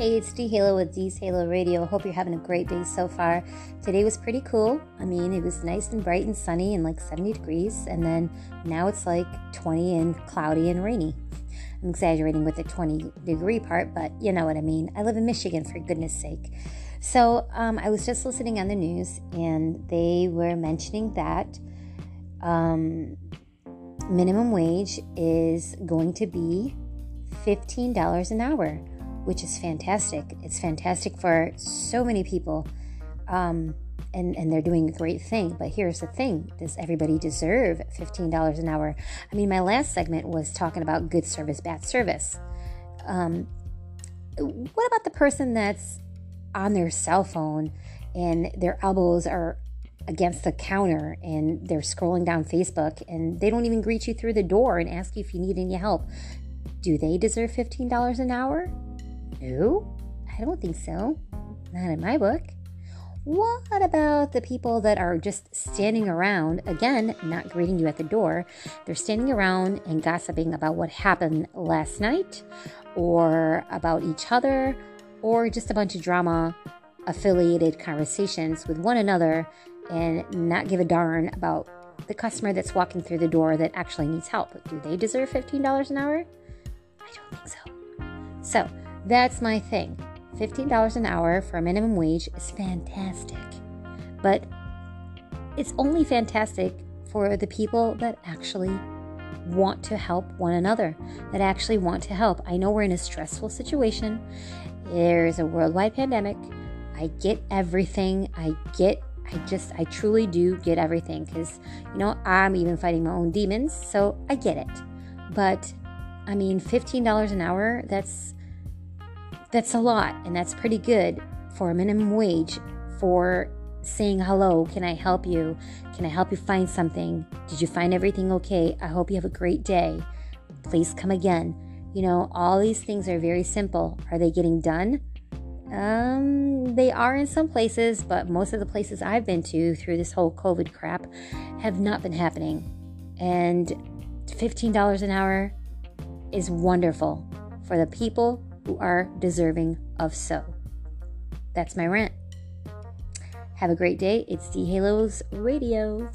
Hey, it's D Halo with D's Halo Radio. Hope you're having a great day so far. Today was pretty cool. I mean, it was nice and bright and sunny and like 70 degrees, and then now it's like 20 and cloudy and rainy. I'm exaggerating with the 20 degree part, but you know what I mean. I live in Michigan, for goodness sake. So um, I was just listening on the news, and they were mentioning that um, minimum wage is going to be $15 an hour which is fantastic. It's fantastic for so many people. Um, and, and they're doing a great thing. But here's the thing does everybody deserve $15 an hour? I mean, my last segment was talking about good service, bad service. Um, what about the person that's on their cell phone and their elbows are against the counter and they're scrolling down Facebook and they don't even greet you through the door and ask you if you need any help? Do they deserve $15 an hour? No, I don't think so. Not in my book. What about the people that are just standing around, again, not greeting you at the door? They're standing around and gossiping about what happened last night, or about each other, or just a bunch of drama affiliated conversations with one another and not give a darn about the customer that's walking through the door that actually needs help. Do they deserve $15 an hour? I don't think so. So, that's my thing. $15 an hour for a minimum wage is fantastic. But it's only fantastic for the people that actually want to help one another, that actually want to help. I know we're in a stressful situation. There's a worldwide pandemic. I get everything. I get, I just, I truly do get everything because, you know, I'm even fighting my own demons. So I get it. But I mean, $15 an hour, that's that's a lot, and that's pretty good for a minimum wage for saying hello. Can I help you? Can I help you find something? Did you find everything okay? I hope you have a great day. Please come again. You know, all these things are very simple. Are they getting done? Um, they are in some places, but most of the places I've been to through this whole COVID crap have not been happening. And $15 an hour is wonderful for the people who are deserving of so. That's my rant. Have a great day. It's D Halos Radio.